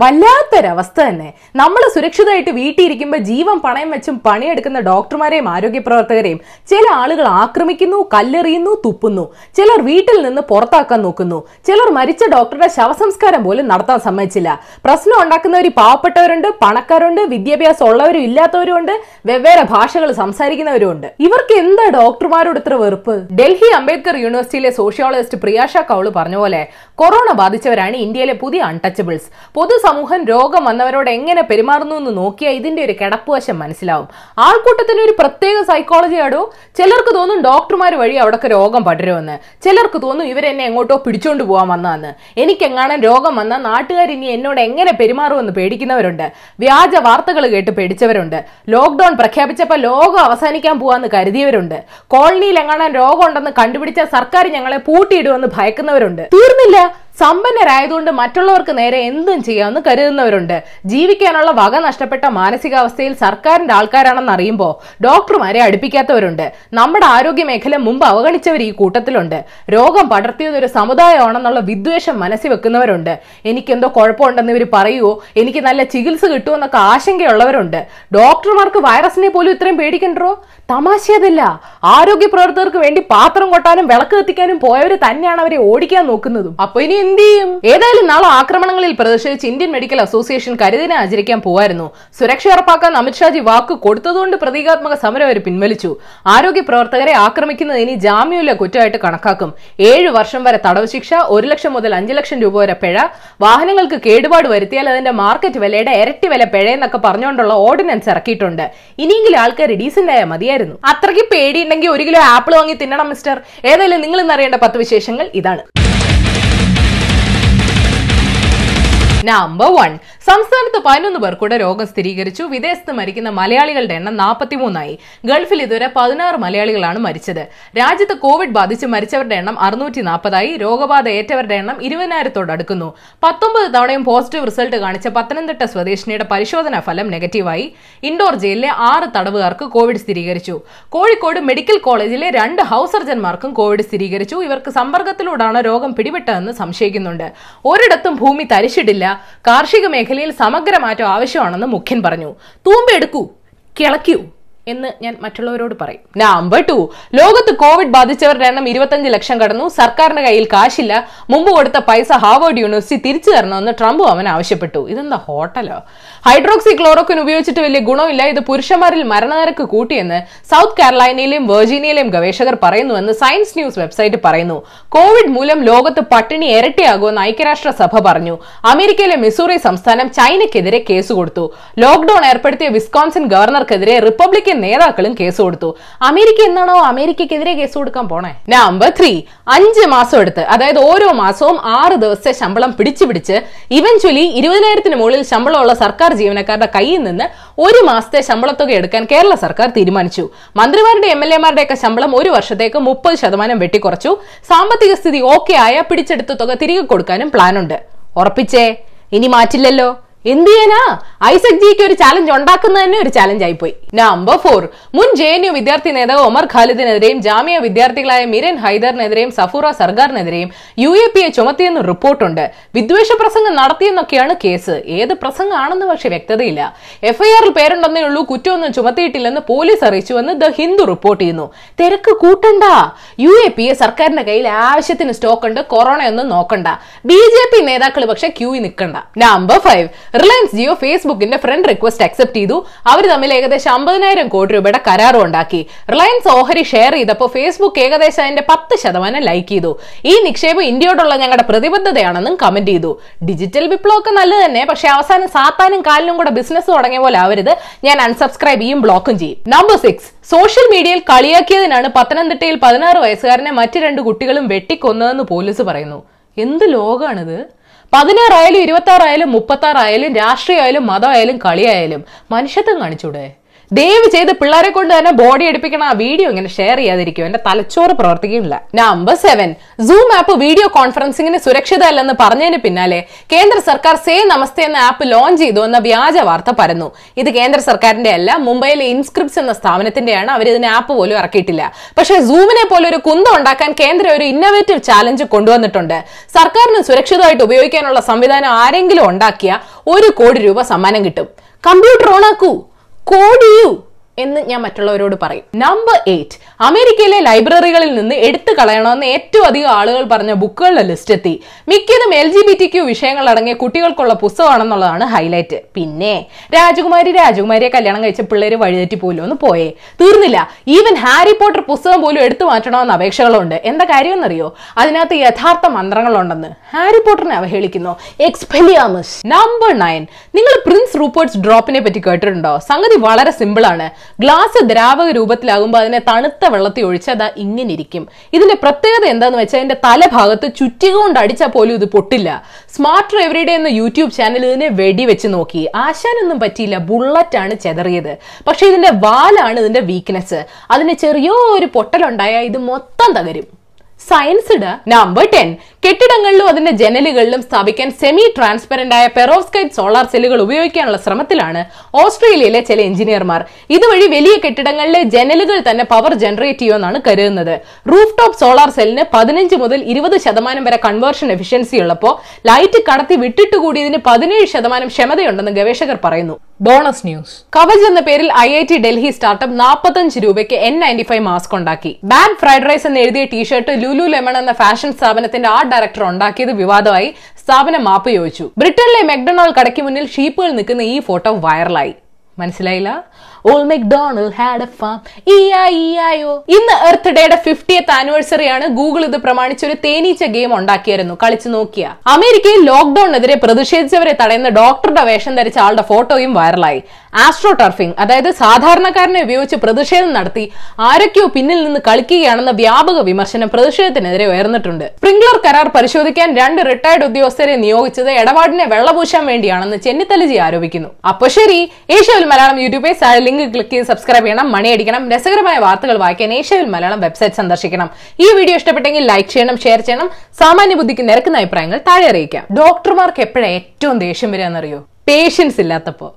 വല്ലാത്തൊരവസ്ഥ തന്നെ. നമ്മൾ സുരക്ഷിതമായിട്ട് വീട്ടിൽ ഇരിക്കുമ്പോൾ ജീവൻ പണയം വെച്ചും പണിയെടുക്കുന്ന ഡോക്ടർമാരെയും ആരോഗ്യ പ്രവർത്തകരെയും ചില ആളുകൾ ആക്രമിക്കുന്നു കല്ലെറിയുന്നു തുപ്പുന്നു. ചിലർ വീട്ടിൽ നിന്ന് പുറത്താക്കാൻ നോക്കുന്നു. ചിലർ മരിച്ച ഡോക്ടറുടെ ശവസംസ്കാരം പോലും നടത്താൻ സമ്മതിച്ചില്ല. പ്രശ്നം ഉണ്ടാക്കുന്നവർ പാവപ്പെട്ടവരുണ്ട് പണക്കാരുണ്ട് വിദ്യാഭ്യാസം ഉള്ളവരും ഇല്ലാത്തവരും ഉണ്ട് വെവ്വേറെ ഭാഷകൾ സംസാരിക്കുന്നവരും ഉണ്ട് ഇവർക്ക് എന്താ ഡോക്ടർമാരോട് ഇത്ര വെറുപ്പ്? ഡൽഹി അംബേദ്കർ യൂണിവേഴ്സിറ്റിയിലെ സോഷ്യോളജിസ്റ്റ് പ്രിയാഷ കൗൾ പറഞ്ഞ പോലെ കൊറോണ ബാധിച്ചവരാണ് ഇന്ത്യയിലെ പുതിയ അൺടച്ചബിൾസ്. പൊതുസമൂഹം രോഗം വന്നവരോട് എങ്ങനെ പെരുമാറുന്നു എന്ന് നോക്കിയാൽ ഇതിന്റെ ഒരു കിടപ്പുവശം മനസ്സിലാവും. ആൾക്കൂട്ടത്തിന് ഒരു പ്രത്യേക സൈക്കോളജി ആടോ? ചിലർക്ക് തോന്നും ഡോക്ടർമാർ വഴി അവിടൊക്കെ രോഗം പടരുമെന്ന്. ചിലർക്ക് തോന്നും ഇവരെന്നെ എങ്ങോട്ടോ പിടിച്ചോണ്ട് പോകാൻ വന്നതെന്ന്. എനിക്കെങ്ങാനും രോഗം വന്നാൽ നാട്ടുകാർ ഇനി എന്നോട് എങ്ങനെ പെരുമാറുമെന്ന് പേടിക്കുന്നവരുണ്ട്. വ്യാജ വാർത്തകൾ കേട്ട് പേടിച്ചവരുണ്ട്. ലോക്ക്ഡൌൺ പ്രഖ്യാപിച്ചപ്പോൾ ലോകം അവസാനിക്കാൻ പോവാന്ന് കരുതിയവരുണ്ട്. കോളനിയിൽ എങ്ങാനും രോഗം ഉണ്ടെന്ന് കണ്ടുപിടിച്ച സർക്കാർ ഞങ്ങളെ പൂട്ടിയിടുമെന്ന് ഭയക്കുന്നവരുണ്ട്. തീർന്നില്ല. സമ്പന്നരായതുകൊണ്ട് മറ്റുള്ളവർക്ക് നേരെ എന്തും ചെയ്യാമെന്ന് കരുതുന്നവരുണ്ട്. ജീവിക്കാനുള്ള വക നഷ്ടപ്പെട്ട മാനസികാവസ്ഥയിൽ സർക്കാരിന്റെ ആൾക്കാരാണെന്ന് അറിയുമ്പോൾ ഡോക്ടർമാരെ അടുപ്പിക്കാത്തവരുണ്ട്. നമ്മുടെ ആരോഗ്യ മേഖല മുമ്പ് അവഗണിച്ചവർ ഈ കൂട്ടത്തിലുണ്ട്. രോഗം പടർത്തിയത് ഒരു സമുദായമാണെന്നുള്ള വിദ്വേഷം മനസ്സിൽ വെക്കുന്നവരുണ്ട്. എനിക്കെന്തോ കുഴപ്പമുണ്ടെന്ന് ഇവർ പറയുവോ? എനിക്ക് നല്ല ചികിത്സ കിട്ടുമെന്നൊക്കെ ആശങ്കയുള്ളവരുണ്ട്. ഡോക്ടർമാർക്ക് വൈറസിനെ പോലും ഇത്രയും പേടിക്കണ്ടോ? തമാശയതല്ല. ആരോഗ്യ പ്രവർത്തകർക്ക് വേണ്ടി പാത്രം കൊട്ടാനും വിളക്ക് കത്തിക്കാനും പോയവര് തന്നെയാണ് അവരെ ഓടിക്കാൻ നോക്കുന്നതും. അപ്പൊ ഇനി എന്ത് ചെയ്യും ഏതായാലും നാളെ ആക്രമണങ്ങളിൽ പ്രതിഷേധിച്ച് ഇന്ത്യൻ മെഡിക്കൽ അസോസിയേഷൻ കരുതിനെ ആചരിക്കാൻ പോവായിരുന്നു. സുരക്ഷ ഉറപ്പാക്കാൻ അമിത്ഷാജി വാക്ക് കൊടുത്തതുകൊണ്ട് പ്രതീകാത്മക സമരം അവർ പിൻവലിച്ചു. ആരോഗ്യ പ്രവർത്തകരെ ആക്രമിക്കുന്നത് ഇനി ജാമ്യമില്ല കുറ്റമായിട്ട് കണക്കാക്കും. ഏഴ് വർഷം വരെ തടവ് ശിക്ഷ ഒരു ലക്ഷം മുതൽ അഞ്ച് ലക്ഷം രൂപ വരെ പിഴ. വാഹനങ്ങൾക്ക് കേടുപാട് വരുത്തിയാൽ അതിന്റെ മാർക്കറ്റ് വിലയുടെ ഇരട്ടി വില പിഴയെന്നൊക്കെ പറഞ്ഞുകൊണ്ടുള്ള ഓർഡിനൻസ് ഇറക്കിയിട്ടുണ്ട്. ഇനിയെങ്കിലും ആൾക്കാർ ഡീസന്റ് ആയാൽ മതിയായിരുന്നു. അത്രയ്ക്ക് പേടിയുണ്ടെങ്കിൽ ഒരു കിലോ ആപ്പിൾ വാങ്ങി തിന്നണം മിസ്റ്റർ ഏതായാലും നിങ്ങൾ ഇന്നറിയേണ്ട പത്ത് വിശേഷങ്ങൾ ഇതാണ്. നമ്പർ വൺ സംസ്ഥാനത്ത് പതിനൊന്ന് പേർക്കൂടെ രോഗം സ്ഥിരീകരിച്ചു. വിദേശത്ത് മരിക്കുന്ന മലയാളികളുടെ എണ്ണം നാൽപ്പത്തിമൂന്നായി ഗൾഫിൽ ഇതുവരെ പതിനാറ് മലയാളികളാണ് മരിച്ചത്. രാജ്യത്ത് കോവിഡ് ബാധിച്ച് മരിച്ചവരുടെ എണ്ണം അറുന്നൂറ്റി നാൽപ്പതായി രോഗബാധ ഏറ്റവരുടെ എണ്ണം ഇരുപതിനായിരത്തോട് അടുക്കുന്നു. പത്തൊമ്പത് തവണയും പോസിറ്റീവ് റിസൾട്ട് കാണിച്ച പത്തനംതിട്ട സ്വദേശിനിയുടെ പരിശോധനാ ഫലം നെഗറ്റീവായി. ഇൻഡോർ ജയിലിലെ ആറ് തടവുകാർക്ക് കോവിഡ് സ്ഥിരീകരിച്ചു. കോഴിക്കോട് മെഡിക്കൽ കോളേജിലെ രണ്ട് ഹൗസ് സർജന്മാർക്കും കോവിഡ് സ്ഥിരീകരിച്ചു. ഇവർക്ക് സമ്പർക്കത്തിലൂടെയാണ് രോഗം പിടിപെട്ടതെന്ന് സംശയിക്കുന്നുണ്ട്. ഒരിടത്തും ഭൂമി കാർഷിക മേഖലയിൽ സമഗ്ര മാറ്റം ആവശ്യമാണെന്ന് മുഖ്യൻ പറഞ്ഞു. തൂമ്പെടുക്കൂ കിളയ്ക്കൂ. എന്ന് ഞാൻ മറ്റുള്ളവരോട് പറയും. നമ്പർ ടു ലോകത്ത് കോവിഡ് ബാധിച്ചവരുടെ എണ്ണം ഇരുപത്തഞ്ച് ലക്ഷം കടന്നു. സർക്കാരിന്റെ കയ്യിൽ കാശില്ല. മുമ്പ് കൊടുത്ത പൈസ ഹാർവേഡ് യൂണിവേഴ്സിറ്റി തിരിച്ചു തരണമെന്ന് ട്രംപ് അവൻ ആവശ്യപ്പെട്ടു. ഇതെന്താ ഹോട്ടലോ? ഹൈഡ്രോക്സി ക്ലോറോക്വിൻ ഉപയോഗിച്ചിട്ട് വലിയ ഗുണമില്ല. ഇത് പുരുഷന്മാരിൽ മരണനിരക്ക് കൂട്ടിയെന്ന് സൗത്ത് കാരലൈനയിലെയും വെർജീനിയയിലെയും ഗവേഷകർ പറയുന്നുവെന്ന് സയൻസ് ന്യൂസ് വെബ്സൈറ്റ് പറയുന്നു. കോവിഡ് മൂലം ലോകത്ത് പട്ടിണി ഇരട്ടിയാകുമെന്ന് ഐക്യരാഷ്ട്ര സഭ പറഞ്ഞു. അമേരിക്കയിലെ മിസൂറി സംസ്ഥാനം ചൈനയ്ക്കെതിരെ കേസ് കൊടുത്തു. ലോക്ഡൌൺ ഏർപ്പെടുത്തിയ വിസ്കോൺസിൻ ഗവർണർക്കെതിരെ റിപ്പബ്ലിക്കൻ നേതാക്കളും കേസ് കൊടുത്തു. അമേരിക്ക എന്നാണോ അമേരിക്കക്കെതിരെ കേസ് കൊടുക്കാൻ പോണേ? നമ്പർ ത്രീ അഞ്ച് മാസം എടുത്ത് അതായത് ഓരോ മാസവും ആറ് ദിവസത്തെ ശമ്പളം പിടിച്ചു പിടിച്ച് ഇവൻച്വലി ഇരുപതിനായിരത്തിന് മുകളിൽ ശമ്പളമുള്ള സർക്കാർ ജീവനക്കാരുടെ കയ്യിൽ നിന്ന് ഒരു മാസത്തെ ശമ്പളത്തുക എടുക്കാൻ കേരള സർക്കാർ തീരുമാനിച്ചു. മന്ത്രിമാരുടെ എം എൽ എമാരുടെ ഒക്കെ ശമ്പളം ഒരു വർഷത്തേക്ക് മുപ്പത് ശതമാനം വെട്ടിക്കുറച്ചു. സാമ്പത്തിക സ്ഥിതി ഓക്കെ ആയ പിടിച്ചെടുത്ത തുക തിരികെ കൊടുക്കാനും പ്ലാനുണ്ട് ഉറപ്പിച്ചേ? ഇനി മാറ്റില്ലല്ലോ? എന്ത് ചെയ്യാനാ ഐസക് ജിക്ക് ഒരു ചാലഞ്ച് ഉണ്ടാക്കുന്നത് തന്നെ ഒരു ചാലഞ്ച് ആയിപ്പോയി. നമ്പർ ഫോർ മുൻ ജെ എൻ യു വിദ്യാർത്ഥി നേതാവ് ഒമർ ഖാലിദിനെതിരെയും ജാമ്യ വിദ്യാർത്ഥികളായ മിരൻ ഹൈദറിനെതിരെയും സഫൂറ സർഗാറിനെതിരെയും യു എ പി എ ചുമത്തിയെന്ന് റിപ്പോർട്ടുണ്ട്. വിദ്വേഷ പ്രസംഗം നടത്തിയെന്നൊക്കെയാണ് കേസ്. ഏത് പ്രസംഗമാണെന്ന് പക്ഷെ വ്യക്തതയില്ല. എഫ്ഐആറിൽ പേരുണ്ടെന്നേ ഉള്ളൂ കുറ്റമൊന്നും ചുമത്തിയിട്ടില്ലെന്ന് പോലീസ് അറിയിച്ചുവെന്ന് ദ ഹിന്ദു റിപ്പോർട്ട് ചെയ്യുന്നു. തിരക്ക് കൂട്ടണ്ട. യു എ പി എ സർക്കാരിന്റെ കയ്യിൽ ആവശ്യത്തിന് സ്റ്റോക്ക് ഉണ്ട് കൊറോണയൊന്നും നോക്കണ്ട. ബി ജെ പി നേതാക്കൾ പക്ഷെ ക്യൂയിൽ നിൽക്കണ്ട. നമ്പർ ഫൈവ് റിലയൻസ് ജിയോ ഫേസ്ബുക്കിന്റെ ഫ്രണ്ട് റിക്വസ്റ്റ് അക്സെപ്റ്റ് ചെയ്തു. അവർ തമ്മിൽ ഏകദേശം അമ്പതിനായിരം കോടി രൂപയുടെ കരാറും ഉണ്ടാക്കി. റിലയൻസ് ഓഹരി ഷെയർ ചെയ്തപ്പോൾ ഫേസ്ബുക്ക് ഏകദേശം അതിന്റെ പത്ത് ശതമാനം ലൈക്ക് ചെയ്തു. ഈ നിക്ഷേപം ഇന്ത്യയോടുള്ള ഞങ്ങളുടെ പ്രതിബദ്ധതയാണെന്നും കമന്റ് ചെയ്തു. ഡിജിറ്റൽ വിപ്ലവമൊക്കെ നല്ലത് തന്നെ പക്ഷേ അവസാനം സാത്താനും കാലിനും കൂടെ ബിസിനസ് തുടങ്ങിയ പോലെ ആവരുത്. ഞാൻ അൺസബ്സ്ക്രൈബ് ചെയ്യും ബ്ലോക്കും ചെയ്യും. നമ്പർ സിക്സ് സോഷ്യൽ മീഡിയയിൽ കളിയാക്കിയതിനാണ് പത്തനംതിട്ടയിൽ പതിനാറ് വയസ്സുകാരനെ മറ്റു രണ്ട് കുട്ടികളും വെട്ടിക്കൊന്നതെന്ന് പോലീസ് പറയുന്നു. എന്ത് ലോകാണിത്? പതിനാറായാലും ഇരുപത്തി ആറായാലും മുപ്പത്തി ആറായാലും രാഷ്ട്രീയമായാലും മതമായാലും കളിയായാലും മനുഷ്യത്വം കാണിച്ചൂടെ? ദയവ് ചെയ്ത് പിള്ളേരെ കൊണ്ട് തന്നെ ബോഡി എടുപ്പിക്കണ. ആ വീഡിയോ ഇങ്ങനെ ഷെയർ ചെയ്യാതിരിക്കും. എന്റെ തലച്ചോറ് പ്രവർത്തിക്കുന്നില്ല. Number seven Zoom app video കോൺഫറൻസിംഗിന് സുരക്ഷിതമല്ലെന്ന് പറഞ്ഞതിന് പിന്നാലെ കേന്ദ്ര സർക്കാർ സേ നമസ്തേ എന്ന ആപ്പ് ലോഞ്ച് ചെയ്തു എന്ന വ്യാജ വാർത്ത പരന്നു. ഇത് കേന്ദ്ര സർക്കാരിന്റെ അല്ല മുംബൈയിലെ ഇൻസ്ക്രിപ്റ്റ്സ് എന്ന സ്ഥാപനത്തിന്റെയാണ് അവർ ഇതിന് ആപ്പ് പോലും ഇറക്കിയിട്ടില്ല. പക്ഷെ സൂമിനെ പോലെ ഒരു കുന്തം ഉണ്ടാക്കാൻ കേന്ദ്രം ഒരു ഇന്നോവേറ്റീവ് ചാലഞ്ച് കൊണ്ടുവന്നിട്ടുണ്ട്. സർക്കാരിന് സുരക്ഷിതമായിട്ട് ഉപയോഗിക്കാനുള്ള സംവിധാനം ആരെങ്കിലും ഉണ്ടാക്കിയ ഒരു കോടി രൂപ സമ്മാനം കിട്ടും. കമ്പ്യൂട്ടർ ഓണാക്കൂ. coril എന്ന് ഞാൻ മറ്റുള്ളവരോട് പറയും. നമ്പർ എയ്റ്റ് അമേരിക്കയിലെ ലൈബ്രറികളിൽ നിന്ന് എടുത്തു കളയണമെന്ന് ഏറ്റവും അധികം ആളുകൾ പറഞ്ഞ ബുക്കുകളുടെ ലിസ്റ്റ് എത്തി. മിക്കതും L G B T Q വിഷയങ്ങൾ അടങ്ങിയ കുട്ടികൾക്കുള്ള പുസ്തകമാണെന്നുള്ളതാണ് ഹൈലൈറ്റ് പിന്നെ രാജകുമാരി രാജകുമാരിയെ കല്യാണം കഴിച്ച പിള്ളേര് വഴിതെറ്റി പോലും ഒന്ന് പോയേ. തീർന്നില്ല. ഈവൻ ഹാരി പോട്ടർ പുസ്തകം പോലും എടുത്തു മാറ്റണമെന്ന് അപേക്ഷകളുണ്ട്. എന്താ കാര്യമെന്നറിയോ? അതിനകത്ത് യഥാർത്ഥ മന്ത്രങ്ങളുണ്ടെന്ന്. ഹാരി പോട്ടറിനെ അവഹേളിക്കുന്നു. എക്സ്പെലിയാമസ് നമ്പർ നയൻ നിങ്ങൾ പ്രിൻസ് റൂപ്പേർട്സ് ഡ്രോപ്പിനെ പറ്റി കേട്ടിട്ടുണ്ടോ? സംഗതി വളരെ സിമ്പിൾ ആണ്. ഗ്ലാസ് ദ്രാവക രൂപത്തിലാകുമ്പോൾ അതിനെ തണുത്ത വെള്ളത്തിൽ ഒഴിച്ച് അത് ഇങ്ങനെ ഇരിക്കും. ഇതിന്റെ പ്രത്യേകത എന്താന്ന് വെച്ചാൽ അതിന്റെ തലഭാഗത്ത് ചുറ്റിക കൊണ്ട് അടിച്ചാൽ പോലും ഇത് പൊട്ടില്ല. സ്മാർട്ട് എവറിഡേ എന്ന യൂട്യൂബ് ചാനൽ ഇതിനെ വെടിവെച്ച് നോക്കി. ആശാനൊന്നും പറ്റിയില്ല ബുള്ളറ്റ് ആണ് ചെതറിയത്. പക്ഷെ ഇതിന്റെ വാലാണ് ഇതിന്റെ വീക്ക്നെസ് അതിന് ചെറിയ ഒരു പൊട്ടലുണ്ടായാൽ ഇത് മൊത്തം തകരും. സയൻസ് ഇട നമ്പർ ടെൻ കെട്ടിടങ്ങളിലും അതിന്റെ ജനലുകളിലും സ്ഥാപിക്കാൻ സെമി ട്രാൻസ്പെറന്റ് ആയ പെറോസ്കൈറ്റ് സോളാർ സെല്ലുകൾ ഉപയോഗിക്കാനുള്ള ശ്രമത്തിലാണ് ഓസ്ട്രേലിയയിലെ ചില എഞ്ചിനീയർമാർ. ഇതുവഴി വലിയ കെട്ടിടങ്ങളിലെ ജനലുകൾ തന്നെ പവർ ജനറേറ്റ് ചെയ്യുമെന്നാണ് കരുതുന്നത്. റൂഫ് ടോപ്പ് സോളാർ സെല്ലിന് പതിനഞ്ച് മുതൽ ഇരുപത് ശതമാനം വരെ കൺവേർഷൻ എഫിഷ്യൻസി ഉള്ളപ്പോൾ ലൈറ്റ് കടത്തി വിട്ടിട്ട് ഇതിന് പതിനേഴ് ശതമാനം ക്ഷമതയുണ്ടെന്ന് ഗവേഷകർ പറയുന്നു. Bonus news. കവച് എന്ന പേരിൽ I I T Delhi startup നാൽപ്പത്തഞ്ച് രൂപയ്ക്ക് എൻ നയന്റി ഫൈവ് മാസ്ക് ഉണ്ടാക്കി. ബാഡ് ഫ്രൈഡ് റൈസ് എന്ന് എഴുതിയ ടീഷർട്ട് ലുലു ലെമൺ എന്ന ഫാഷൻ സ്ഥാപനത്തിന്റെ ആർട്ട് ഡയറക്ടർ ഉണ്ടാക്കിയത് വിവാദമായി സ്ഥാപനം മാപ്പ് ചോദിച്ചു. ബ്രിട്ടനിലെ മെക്ഡൊണാൾഡ് കടയ്ക്ക് മുന്നിൽ ഷീപ്പുകൾ നിൽക്കുന്ന ഈ ഫോട്ടോ വൈറലായി. മനസ്സിലായില്ല? Old McDonald had a farm ഇന്ന് എർത്ത് ഡേയുടെ ഫിഫ്റ്റിയത്ത് ആനിവേഴ്സറി ആണ്. ഗൂഗിൾ ഇത് പ്രമാണിച്ച് ഒരു തേനീച്ച ഗെയിം ഉണ്ടാക്കിയായിരുന്നു. കളിച്ചു നോക്കിയ. അമേരിക്കയിൽ ലോക്ക്ഡൌണിനെതിരെ പ്രതിഷേധിച്ചവരെ തടയുന്ന ഡോക്ടറുടെ വേഷം ധരിച്ച ആളുടെ ഫോട്ടോയും വൈറലായി ആസ്ട്രോ ടർഫിംഗ് അതായത് സാധാരണക്കാരനെ ഉപയോഗിച്ച് പ്രതിഷേധം നടത്തി ആരൊക്കെയോ പിന്നിൽ നിന്ന് കളിക്കുകയാണെന്ന വ്യാപക വിമർശനം പ്രതിഷേധത്തിനെതിരെ ഉയർന്നിട്ടുണ്ട്. സ്പ്രിംഗ്ലർ കരാർ പരിശോധിക്കാൻ രണ്ട് റിട്ടയർഡ് ഉദ്യോഗസ്ഥരെ നിയോഗിച്ചത് ഇടപാടിനെ വെള്ളപൂശാൻ വേണ്ടിയാണെന്ന് ചെന്നിത്തലജി ആരോപിക്കുന്നു. അപ്പൊ ശരി ഏഷ്യവിൽ മലയാളം യൂട്യൂബിൽ താഴെ ലിങ്ക് ക്ലിക്ക് ചെയ്ത് സബ്സ്ക്രൈബ് ചെയ്യണം മണി അടിക്കണം രസകരമായ വാർത്തകൾ വായിക്കാൻ ഏഷ്യവിൽ മലയാളം വെബ്സൈറ്റ് സന്ദർശിക്കണം. ഈ വീഡിയോ ഇഷ്ടപ്പെട്ടെങ്കിൽ ലൈക്ക് ചെയ്യണം ഷെയർ ചെയ്യണം സാമാന്യ ബുദ്ധിക്ക് നിരക്കുന്ന അഭിപ്രായങ്ങൾ താഴെ അറിയിക്കാം. ഡോക്ടർമാർക്ക് എപ്പോഴാണ് ഏറ്റവും ദേഷ്യം വരിക എന്നറിയോ? പേഷ്യൻസ് ഇല്ലാത്തപ്പോ.